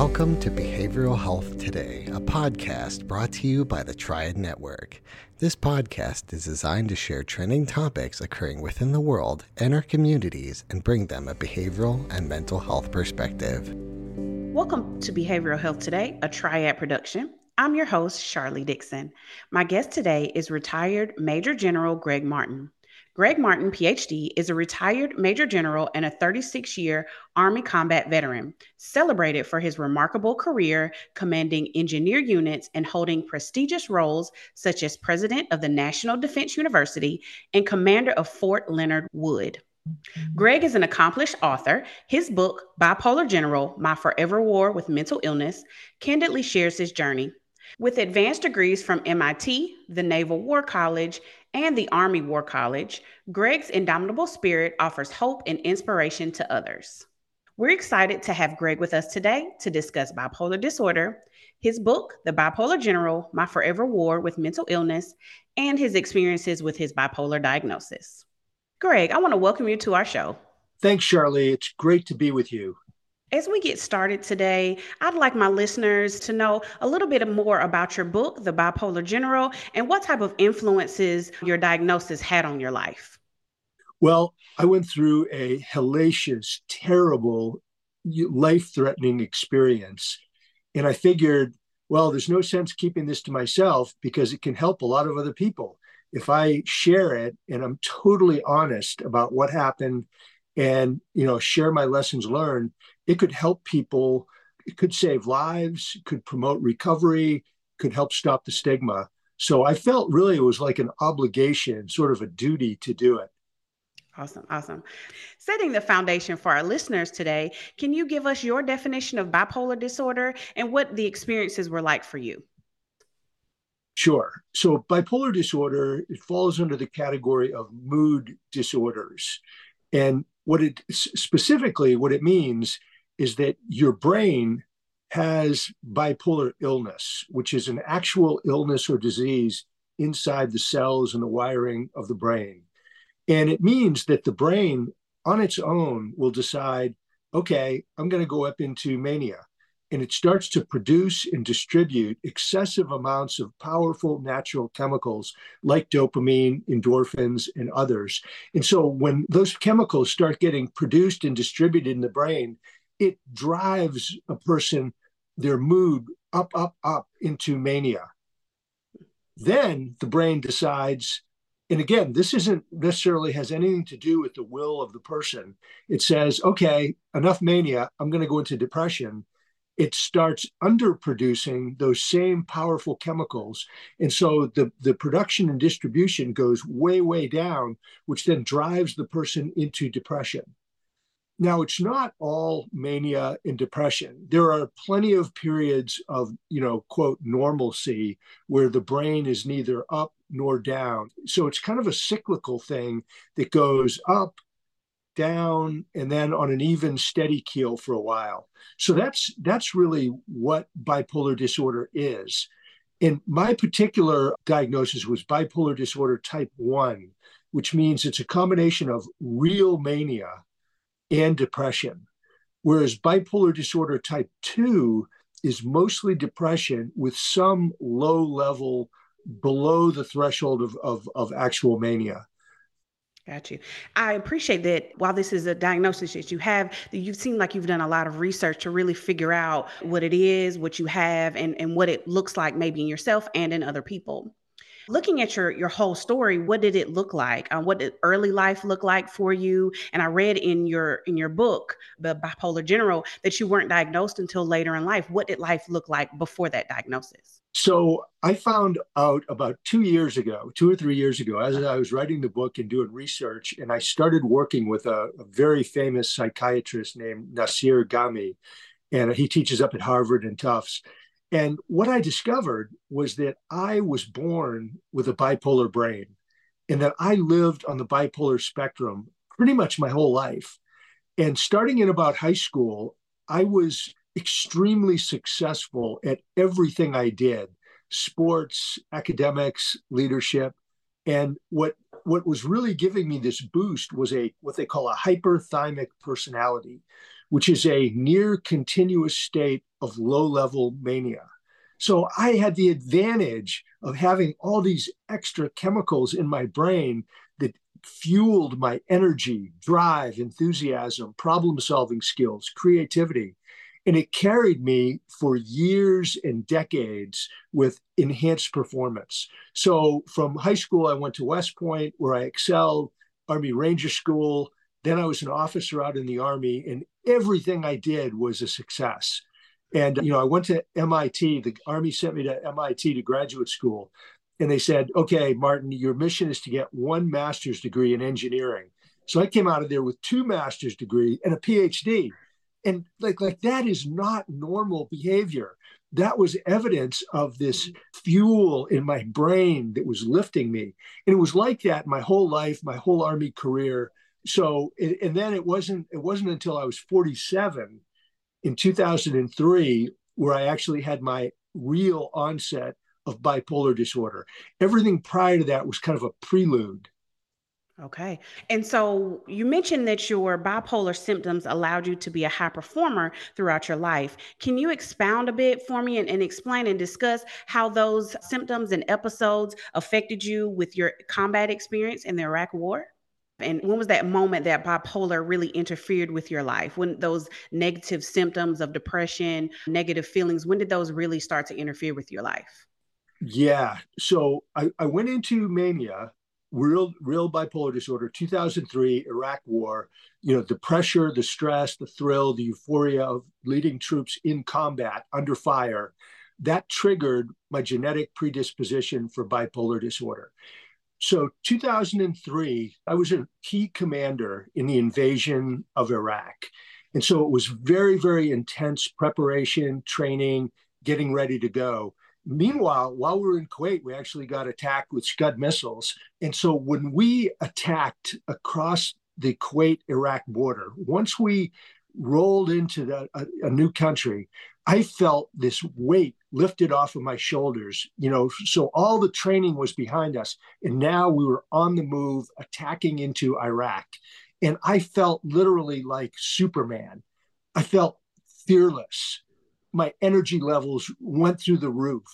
Welcome to Behavioral Health Today, a podcast brought to you by the Triad Network. This podcast is designed to share trending topics occurring within the world and our communities and bring them a behavioral and mental health perspective. Welcome to Behavioral Health Today, a Triad production. I'm your host, Sharlee Dixon. My guest today is retired Major General Gregg Martin. Gregg Martin, PhD, is a retired Major General and a 36 year Army combat veteran, celebrated for his remarkable career commanding engineer units and holding prestigious roles such as President of the National Defense University and Commander of Fort Leonard Wood. Gregg is an accomplished author. His book, Bipolar General My Forever War with Mental Illness, candidly shares his journey. With advanced degrees from MIT, the Naval War College, and the Army War College, Gregg's indomitable spirit offers hope and inspiration to others. We're excited to have Gregg with us today to discuss bipolar disorder, his book, The Bipolar General My Forever War with Mental Illness, and his experiences with his bipolar diagnosis. Gregg, I want to welcome you to our show. Thanks, Sharlee. It's great to be with you. As we get started today, I'd like my listeners to know a little bit more about your book, The Bipolar General, and what type of influences your diagnosis had on your life. Well, I went through a hellacious, terrible, life threatening experience. And I figured, well, there's no sense keeping this to myself because it can help a lot of other people. If I share it and I'm totally honest about what happened and you know share my lessons learned it could help people it could save lives could promote recovery could help stop the stigma so i felt really it was like an obligation sort of a duty to do it Awesome, awesome. Setting the foundation for our listeners today, can you give us your definition of bipolar disorder and what the experiences were like for you? Sure. So bipolar disorder it falls under the category of mood disorders. And what it specifically what it means is that your brain has bipolar illness, which is an actual illness or disease inside the cells and the wiring of the brain. And it means that the brain on its own will decide, okay, I'm going to go up into mania and it starts to produce and distribute excessive amounts of powerful natural chemicals like dopamine, endorphins, and others. And so when those chemicals start getting produced and distributed in the brain, it drives a person, their mood up, up, up into mania. Then the brain decides, and again, this isn't necessarily has anything to do with the will of the person. It says, okay, enough mania, I'm going to go into depression it starts underproducing those same powerful chemicals. And so the, the production and distribution goes way, way down, which then drives the person into depression. Now, it's not all mania and depression. There are plenty of periods of, you know, quote, normalcy where the brain is neither up nor down. So it's kind of a cyclical thing that goes up down and then on an even steady keel for a while. So that's that's really what bipolar disorder is. And my particular diagnosis was bipolar disorder type 1, which means it's a combination of real mania and depression. Whereas bipolar disorder type 2 is mostly depression with some low level below the threshold of, of, of actual mania. Got you. I appreciate that while this is a diagnosis that you have, that you've seem like you've done a lot of research to really figure out what it is, what you have, and, and what it looks like maybe in yourself and in other people. Looking at your your whole story, what did it look like? Um, what did early life look like for you? And I read in your in your book, the bipolar general, that you weren't diagnosed until later in life. What did life look like before that diagnosis? So I found out about two years ago, two or three years ago, as I was writing the book and doing research, and I started working with a, a very famous psychiatrist named Nassir Ghaemi and he teaches up at Harvard and Tufts. And what I discovered was that I was born with a bipolar brain and that I lived on the bipolar spectrum pretty much my whole life. And starting in about high school, I was extremely successful at everything I did sports, academics, leadership. And what what was really giving me this boost was a what they call a hyperthymic personality, which is a near continuous state of low level mania. So I had the advantage of having all these extra chemicals in my brain that fueled my energy, drive, enthusiasm, problem solving skills, creativity. And it carried me for years and decades with enhanced performance. So from high school, I went to West Point where I excelled, Army Ranger School. Then I was an officer out in the Army, and everything I did was a success. And, you know, I went to MIT. The Army sent me to MIT to graduate school. And they said, okay, Martin, your mission is to get one master's degree in engineering. So I came out of there with two master's degree and a PhD. And like, like that is not normal behavior. That was evidence of this fuel in my brain that was lifting me. And it was like that my whole life, my whole army career. So and then it wasn't it wasn't until I was 47 in 2003 where I actually had my real onset of bipolar disorder. Everything prior to that was kind of a prelude. Okay. And so you mentioned that your bipolar symptoms allowed you to be a high performer throughout your life. Can you expound a bit for me and, and, explain and discuss how those symptoms and episodes affected you with your combat experience in the Iraq War? And when was that moment that bipolar really interfered with your life? When those negative symptoms of depression, negative feelings, when did those really start to interfere with your life? Yeah. So I, I went into mania, real, real bipolar disorder, 2003, Iraq war, you know, the pressure, the stress, the thrill, the euphoria of leading troops in combat under fire. That triggered my genetic predisposition for bipolar disorder. So, 2003, I was a key commander in the invasion of Iraq. And so it was very, very intense preparation, training, getting ready to go. Meanwhile, while we were in Kuwait, we actually got attacked with Scud missiles. And so when we attacked across the Kuwait Iraq border, once we rolled into the, a, a new country, I felt this weight lifted off of my shoulders, you know. So all the training was behind us. And now we were on the move, attacking into Iraq. And I felt literally like Superman. I felt fearless. My energy levels went through the roof.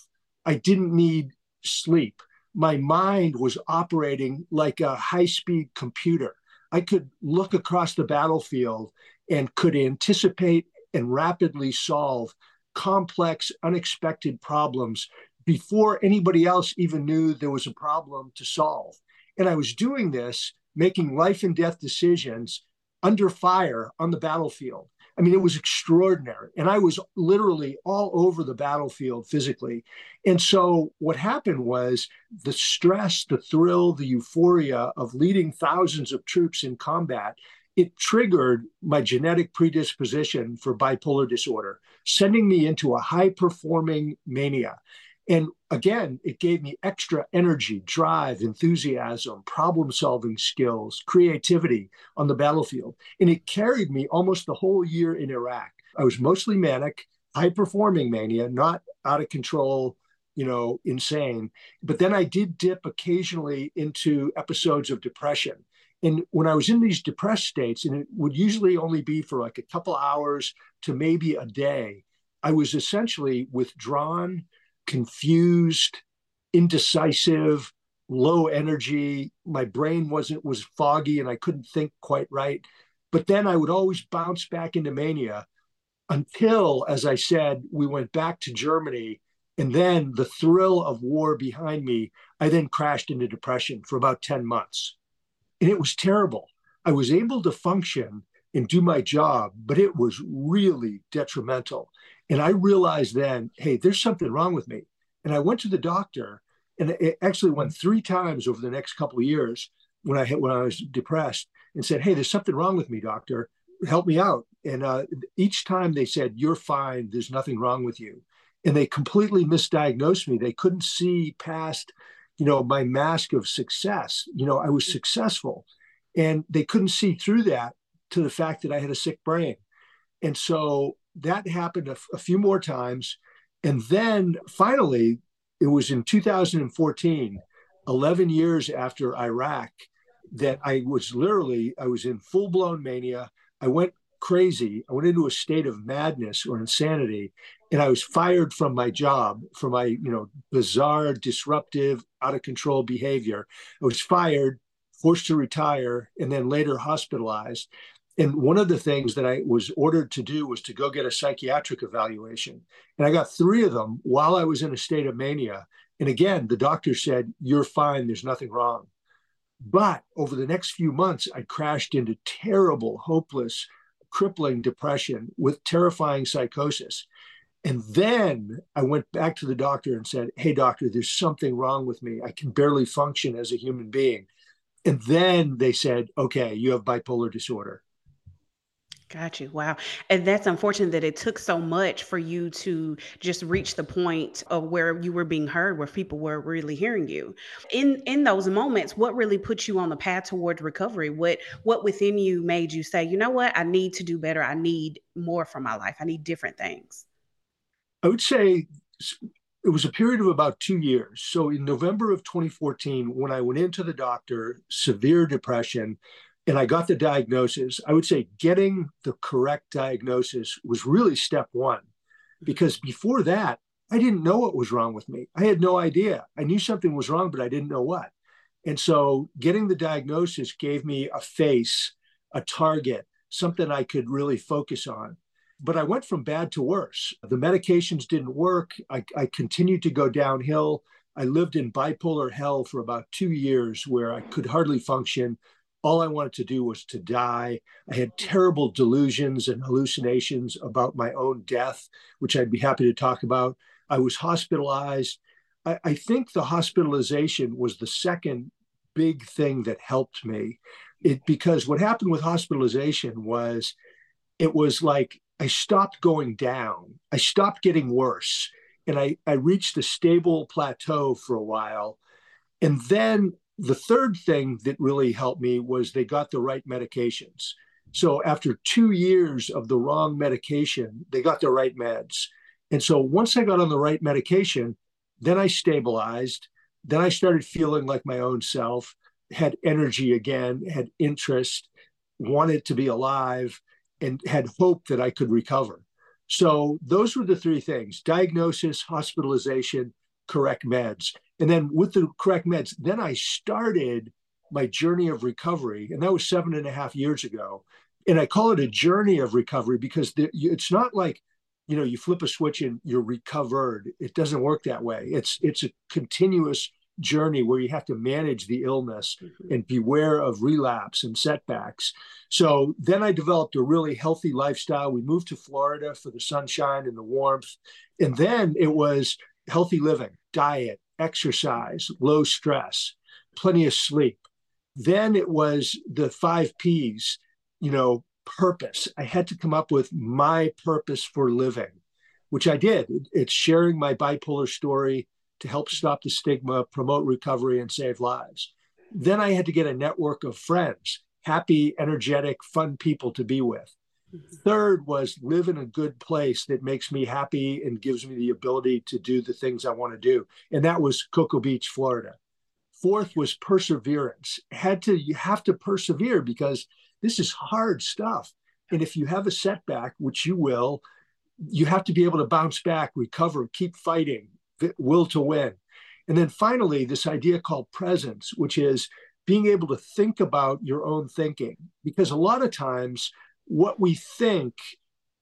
I didn't need sleep. My mind was operating like a high speed computer. I could look across the battlefield and could anticipate and rapidly solve complex, unexpected problems before anybody else even knew there was a problem to solve. And I was doing this, making life and death decisions under fire on the battlefield. I mean, it was extraordinary. And I was literally all over the battlefield physically. And so what happened was the stress, the thrill, the euphoria of leading thousands of troops in combat it triggered my genetic predisposition for bipolar disorder, sending me into a high performing mania. And again, it gave me extra energy, drive, enthusiasm, problem solving skills, creativity on the battlefield. And it carried me almost the whole year in Iraq. I was mostly manic, high performing mania, not out of control, you know, insane. But then I did dip occasionally into episodes of depression. And when I was in these depressed states, and it would usually only be for like a couple hours to maybe a day, I was essentially withdrawn, confused, indecisive, low energy. My brain wasn't was foggy and I couldn't think quite right. But then I would always bounce back into mania until, as I said, we went back to Germany. And then the thrill of war behind me, I then crashed into depression for about 10 months. And it was terrible. I was able to function and do my job, but it was really detrimental. And I realized then, hey, there's something wrong with me. And I went to the doctor, and it actually went three times over the next couple of years when I when I was depressed, and said, hey, there's something wrong with me, doctor. Help me out. And uh, each time they said, you're fine. There's nothing wrong with you. And they completely misdiagnosed me. They couldn't see past you know, my mask of success. You know, I was mm. successful. And they couldn't see through that to the fact that I had a sick brain. And so that happened a, a few more times. And then finally, it was in 2014, 11 years after Iraq, that I was literally, I was in full blown mania. I went crazy. I went into a state of madness or insanity, and I was fired from my job for my, you know, bizarre, disruptive, out of control behavior. I was fired, forced to retire, and then later hospitalized. And one of the things that I was ordered to do was to go get a psychiatric evaluation. And I got three of them while I was in a state of mania. And again, the doctor said, You're fine, there's nothing wrong. But over the next few months, I crashed into terrible, hopeless, crippling depression with terrifying psychosis. And then I went back to the doctor and said, Hey, doctor, there's something wrong with me. I can barely function as a human being. And then they said, Okay, you have bipolar disorder. Got you. Wow. And that's unfortunate that it took so much for you to just reach the point of where you were being heard, where people were really hearing you. In in those moments, what really put you on the path towards recovery? What what within you made you say, you know what, I need to do better. I need more for my life. I need different things. I would say it was a period of about two years. So in November of 2014, when I went into the doctor, severe depression, and I got the diagnosis, I would say getting the correct diagnosis was really step one. Because before that, I didn't know what was wrong with me. I had no idea. I knew something was wrong, but I didn't know what. And so getting the diagnosis gave me a face, a target, something I could really focus on. But I went from bad to worse. The medications didn't work. I, I continued to go downhill. I lived in bipolar hell for about two years where I could hardly function all I wanted to do was to die. I had terrible delusions and hallucinations about my own death, which I'd be happy to talk about. I was hospitalized. I, I think the hospitalization was the second big thing that helped me. It because what happened with hospitalization was it was like I stopped going down. I stopped getting worse. And I, I reached a stable plateau for a while. And then the third thing that really helped me was they got the right medications. So after two years of the wrong medication, they got the right meds. And so once I got on the right medication, then I stabilized. Then I started feeling like my own self, had energy again, had interest, wanted to be alive, and had hope that I could recover. So those were the three things diagnosis, hospitalization, correct meds. And then with the correct meds, then I started my journey of recovery. And that was seven and a half years ago. And I call it a journey of recovery because the, it's not like, you know, you flip a switch and you're recovered. It doesn't work that way. It's it's a continuous journey where you have to manage the illness mm-hmm. and beware of relapse and setbacks. So then I developed a really healthy lifestyle. We moved to Florida for the sunshine and the warmth. And then it was healthy living, diet, exercise, low stress, plenty of sleep. Then it was the five P's, you know, purpose. I had to come up with my purpose for living, which I did. It's sharing my bipolar story to help stop the stigma, promote recovery, and save lives. Then I had to get a network of friends, happy, energetic, fun people to be with. Mm-hmm. Third was live in a good place that makes me happy and gives me the ability to do the things I want to do. And that was Cocoa Beach, Florida. Fourth was perseverance. Had to you have to persevere because this is hard stuff. And if you have a setback, which you will, you have to be able to bounce back, recover, keep fighting, will to win. And then finally, this idea called presence, which is being able to think about your own thinking. Because a lot of times what we think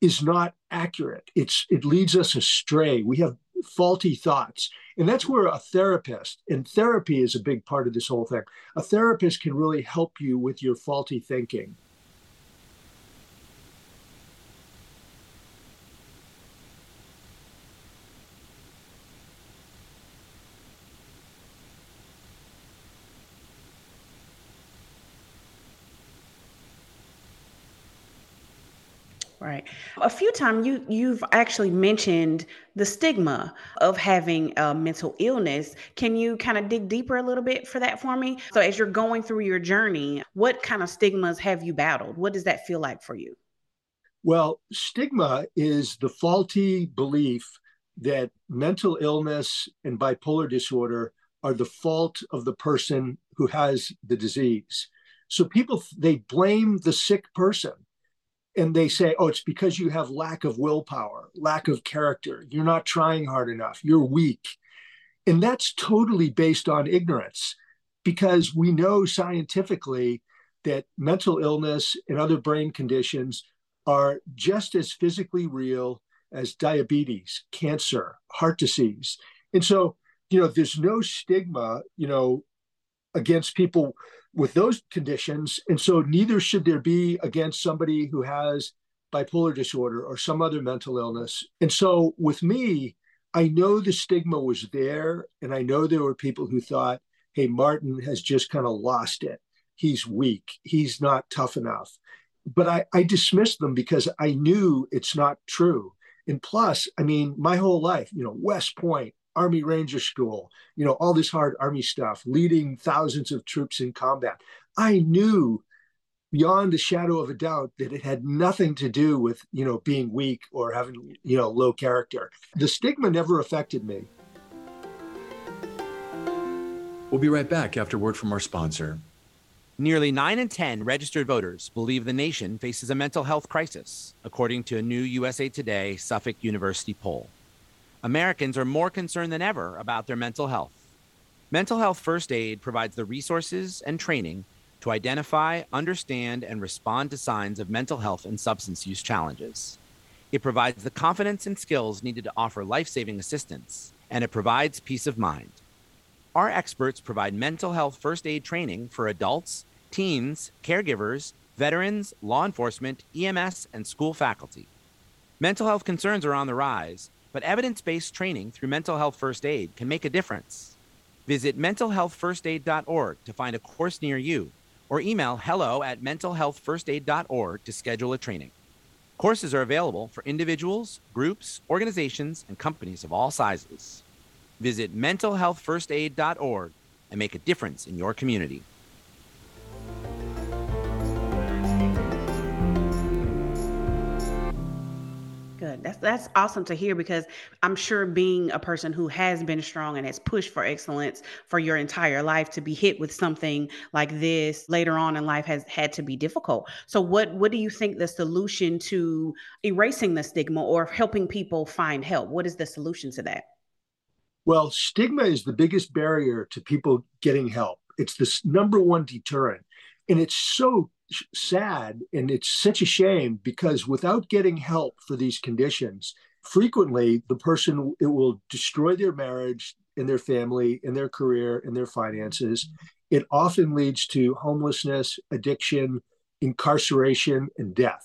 is not accurate. It's it leads us astray. We have faulty thoughts. And that's where a therapist, and therapy is a big part of this whole thing. A therapist can really help you with your faulty thinking. Right. A few times you you've actually mentioned the stigma of having a mental illness. Can you kind of dig deeper a little bit for that for me? So as you're going through your journey, what kind of stigmas have you battled? What does that feel like for you? Well, stigma is the faulty belief that mental illness and bipolar disorder are the fault of the person who has the disease. So people they blame the sick person and they say, oh, it's because you have lack of willpower, lack of character. You're not trying hard enough. You're weak. And that's totally based on ignorance because we know scientifically that mental illness and other brain conditions are just as physically real as diabetes, cancer, heart disease. And so, you know, there's no stigma, you know, against people with those conditions. And so neither should there be against somebody who has bipolar disorder or some other mental illness. And so with me, I know the stigma was there. And I know there were people who thought, hey, Martin has just kind of lost it. He's weak. He's not tough enough. But I, I dismissed them because I knew it's not true. And plus, I mean, my whole life, you know, West Point, Army Ranger School, you know, all this hard Army stuff, leading thousands of troops in combat. I knew beyond a shadow of a doubt that it had nothing to do with, you know, being weak or having, you know, low character. The stigma never affected me. We'll be right back after word from our sponsor. Nearly 9 in 10 registered voters believe the nation faces a mental health crisis, according to a new USA Today Suffolk University poll. Americans are more concerned than ever about their mental health. Mental Health First Aid provides the resources and training to identify, understand, and respond to signs of mental health and substance use challenges. It provides the confidence and skills needed to offer life saving assistance, and it provides peace of mind. Our experts provide mental health first aid training for adults, teens, caregivers, veterans, law enforcement, EMS, and school faculty. Mental health concerns are on the rise, but evidence based training through mental health first aid can make a difference. Visit mentalhealthfirstaid.org to find a course near you, or email hello at mentalhealthfirstaid.org to schedule a training. Courses are available for individuals, groups, organizations, and companies of all sizes. Visit mentalhealthfirstaid.org and make a difference in your community. That's that's awesome to hear because I'm sure being a person who has been strong and has pushed for excellence for your entire life to be hit with something like this later on in life has had to be difficult. So what what do you think the solution to erasing the stigma or helping people find help? What is the solution to that? Well, stigma is the biggest barrier to people getting help. It's the number one deterrent. And it's so sad and it's such a shame because without getting help for these conditions, frequently the person it will destroy their marriage and their family and their career and their finances. It often leads to homelessness, addiction, incarceration, and death.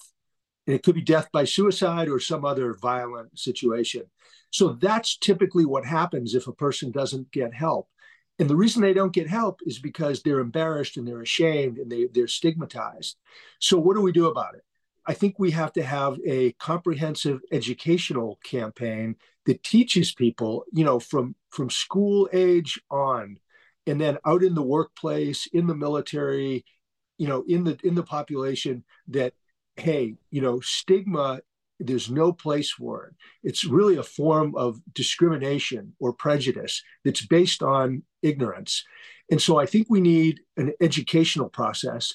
And it could be death by suicide or some other violent situation. So that's typically what happens if a person doesn't get help. And the reason they don't get help is because they're embarrassed and they're ashamed and they, they're stigmatized. So, what do we do about it? I think we have to have a comprehensive educational campaign that teaches people, you know, from, from school age on, and then out in the workplace, in the military, you know, in the in the population that, hey, you know, stigma there's no place for it. It's really a form of discrimination or prejudice that's based on ignorance. And so I think we need an educational process.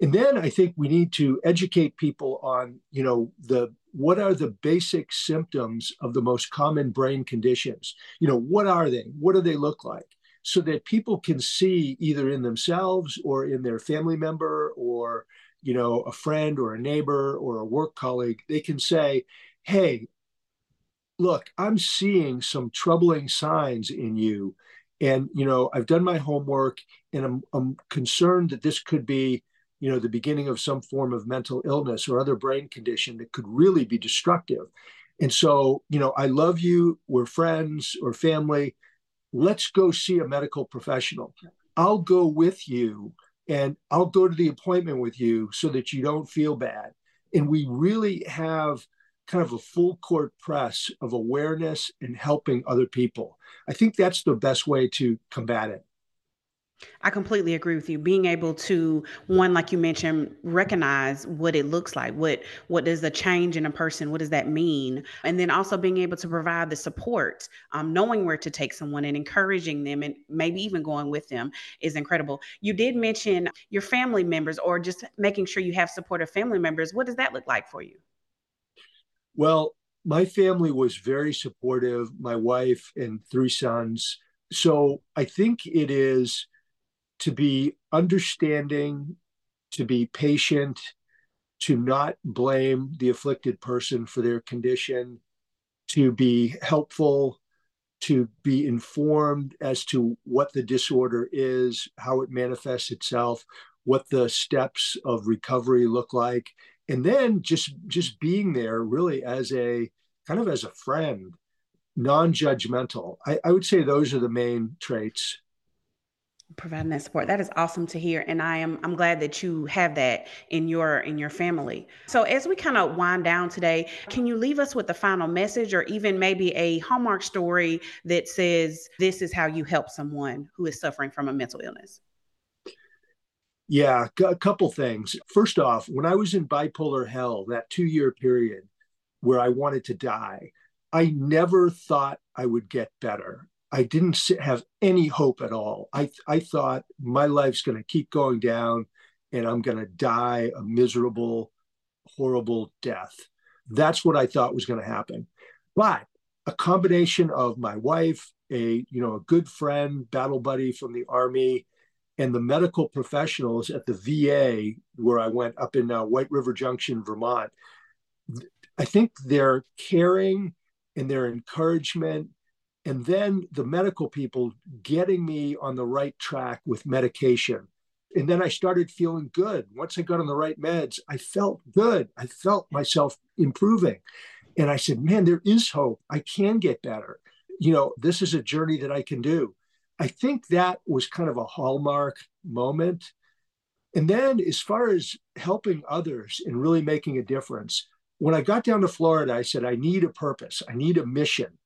And then I think we need to educate people on, you know, the what are the basic symptoms of the most common brain conditions? You know, what are they? What do they look like? So that people can see either in themselves or in their family member or you know, a friend or a neighbor or a work colleague, they can say, hey, look, I'm seeing some troubling signs in you. And, you know, I've done my homework and I'm, I'm concerned that this could be, you know, the beginning of some form of mental illness or other brain condition that could really be destructive. And so, you know, I love you, we're friends or family. Let's go see a medical professional. I'll go with you and I'll go to the appointment with you so that you don't feel bad. And we really have kind of a full court press of awareness and helping other people. I think that's the best way to combat it. I completely agree with you. Being able to one, like you mentioned, recognize what it looks like. What what does a change in a person? What does that mean? And then also being able to provide the support, um, knowing where to take someone and encouraging them, and maybe even going with them is incredible. You did mention your family members, or just making sure you have supportive family members. What does that look like for you? Well, my family was very supportive. My wife and three sons. So I think it is to be understanding, to be patient, to not blame the afflicted person for their condition, to be helpful, to be informed as to what the disorder is, how it manifests itself, what the steps of recovery look like, and then just just being there really as a kind of as a friend, non-judgmental. I, I would say those are the main traits providing that support. That is awesome to hear and i am i'm glad that you have that in your in your family. So as we kind of wind down today can you leave us with a final message or even maybe a hallmark story that says this is how you help someone who is suffering from a mental illness yeah a couple things. First off when i was in bipolar hell that two year period where i wanted to die i never thought i would get better I didn't have any hope at all. I, I thought my life's going to keep going down and I'm going to die a miserable, horrible death. That's what I thought was going to happen. But a combination of my wife, a you know a good friend, battle buddy from the army, and the medical professionals at the VA where I went up in uh, White River Junction, Vermont. I think their caring and their encouragement and then the medical people getting me on the right track with medication. And then i started feeling good. Once i got on the right meds i felt good. I felt myself improving. And i said man there is hope. I can get better. You know this is a journey that i can do. I think that was kind of a hallmark moment. And then as far as helping others and really making a difference when i got down to florida i said i need a purpose. I need a mission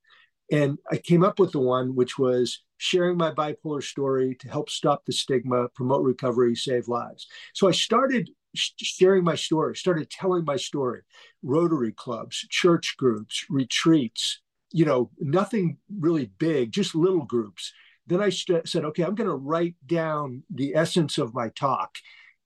and I came up with the one which was sharing my bipolar story to help stop the stigma, promote recovery, save lives. So I started sharing my story, started telling my story, Rotary clubs, church groups, retreats, you know, nothing really big, just little groups. Then I st- said, okay, I'm going to write down the essence of my talk.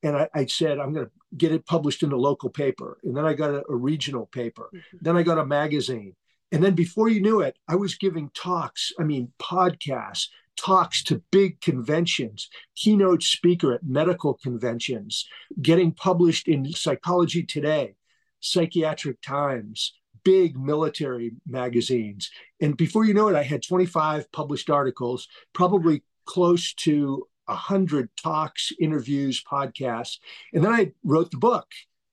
And I, I said, I'm going to get it published in a local paper. And then I got a, a regional paper. Mm-hmm. Then I got a magazine. And then before you knew it, I was giving talks, I mean, podcasts, talks to big conventions, keynote speaker at medical conventions, getting published in Psychology Today, Psychiatric Times, big military magazines. And before you know it, I had 25 published articles, probably close to 100 talks, interviews, podcasts. And then I wrote the book.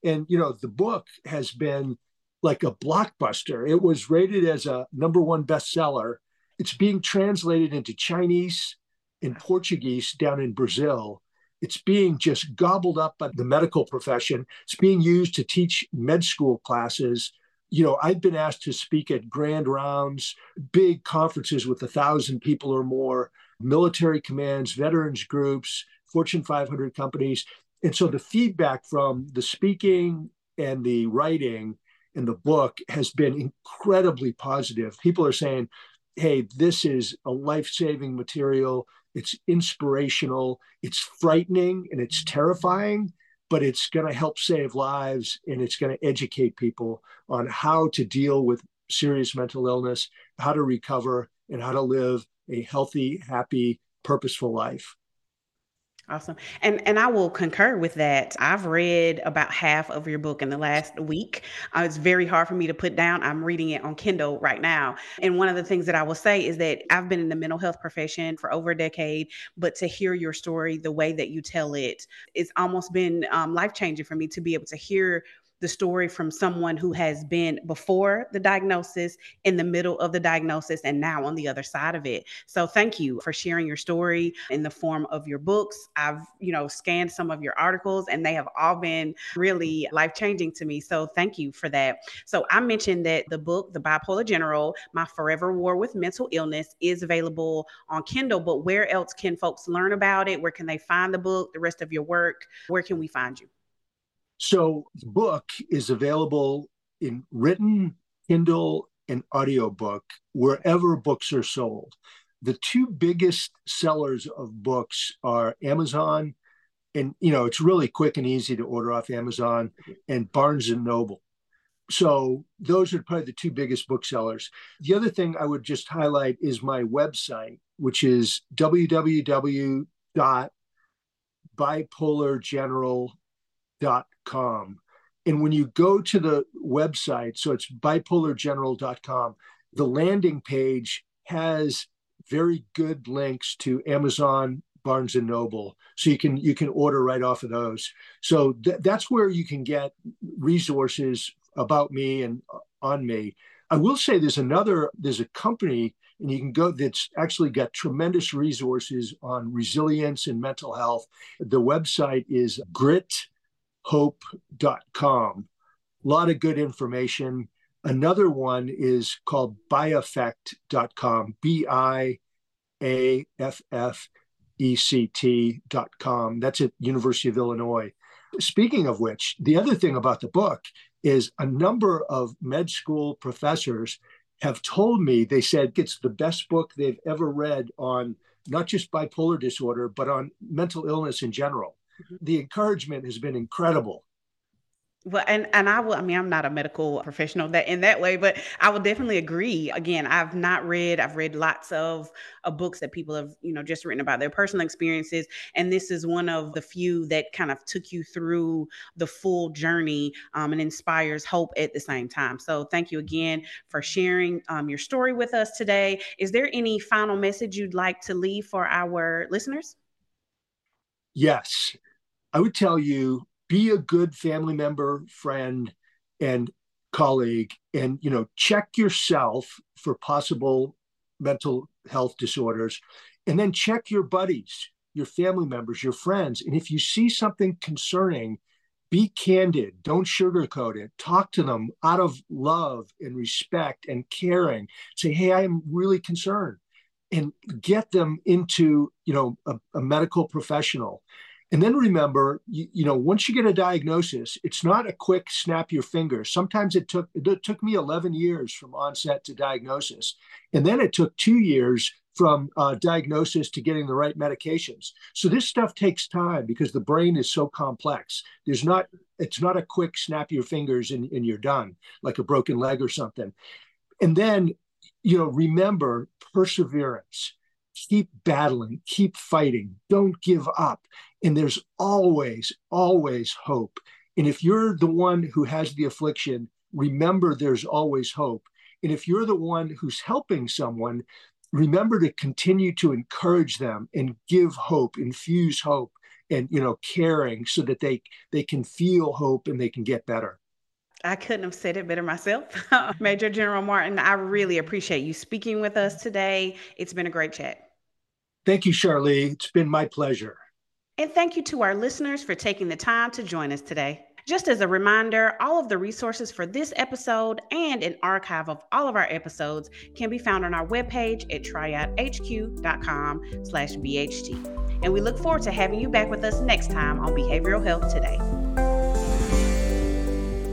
And, you know, the book has been like a blockbuster. It was rated as a number one bestseller. It's being translated into Chinese and Portuguese down in Brazil. It's being just gobbled up by the medical profession. It's being used to teach med school classes. You know, I've been asked to speak at grand rounds, big conferences with a thousand people or more, military commands, veterans groups, Fortune 500 companies. And so the feedback from the speaking and the writing in the book has been incredibly positive. People are saying, hey, this is a life saving material. It's inspirational, it's frightening, and it's terrifying, but it's going to help save lives and it's going to educate people on how to deal with serious mental illness, how to recover, and how to live a healthy, happy, purposeful life. Awesome. And and I will concur with that. I've read about half of your book in the last week. Uh, it's very hard for me to put down. I'm reading it on Kindle right now. And one of the things that I will say is that I've been in the mental health profession for over a decade, but to hear your story, the way that you tell it, it's almost been um, life changing for me to be able to hear the story from someone who has been before the diagnosis, in the middle of the diagnosis, and now on the other side of it. So thank you for sharing your story in the form of your books. I've, you know, scanned some of your articles and they have all been really life changing to me. So thank you for that. So I mentioned that the book, The Bipolar General, My Forever War with Mental Illness, is available on Kindle, but where else can folks learn about it? Where can they find the book, the rest of your work? Where can we find you? So the book is available in written, Kindle, and audiobook wherever books are sold. The two biggest sellers of books are Amazon, and you know it's really quick and easy to order off Amazon, and Barnes and Noble. So those are probably the two biggest booksellers. The other thing I would just highlight is my website, which is www.bipolargeneral.com. And when you go to the website, so it's bipolargeneral.com, the landing page has very good links to Amazon, Barnes and Noble, so you can you can order right off of those. So th- that's where you can get resources about me and uh, on me. I will say there's another there's a company and you can go that's actually got tremendous resources on resilience and mental health. The website is grithope.com. A lot of good information. Another one is called biaffect.com, B I A F F E C T.com. That's at University of Illinois. Speaking of which, the other thing about the book is a number of med school professors have told me they said it's the best book they've ever read on not just bipolar disorder, but on mental illness in general. Mm-hmm. The encouragement has been incredible. Well, and and I will. I mean, I'm not a medical professional that in that way, but I will definitely agree. Again, I've not read. I've read lots of, of books that people have, you know, just written about their personal experiences, and this is one of the few that kind of took you through the full journey um, and inspires hope at the same time. So, thank you again for sharing um, your story with us today. Is there any final message you'd like to leave for our listeners? Yes, I would tell you be a good family member, friend, and colleague, and you know, check yourself for possible mental health disorders, and then check your buddies, your family members, your friends. And if you see something concerning, be candid, don't sugarcoat it. Talk to them out of love and respect and caring. Say, hey, I am really concerned. And get them into, you know, a, a medical professional and then remember, you, you, know, once you get a diagnosis, it's not a quick snap your fingers. Sometimes it took it took me 11 years from onset to diagnosis, and then it took two years from uh, diagnosis to getting the right medications. So this stuff takes time because the brain is so complex. There's not it's not a quick snap your fingers and, and you're done, like a broken leg or something. And then, you know, remember perseverance keep battling, keep fighting, don't give up. And there's always, always hope. And if you're the one who has the affliction, remember there's always hope. And if you're the one who's helping someone, remember to continue to encourage them and give hope, infuse hope and you know caring so that they they can feel hope and they can get better. I couldn't have said it better myself. Major General Martin, I really appreciate you speaking with us today. It's been a great chat. Thank you, Sharlee. It's been my pleasure. And thank you to our listeners for taking the time to join us today. Just as a reminder, all of the resources for this episode and an archive of all of our episodes can be found on our webpage at triadhq.com slash BHT. And we look forward to having you back with us next time on Behavioral Health Today.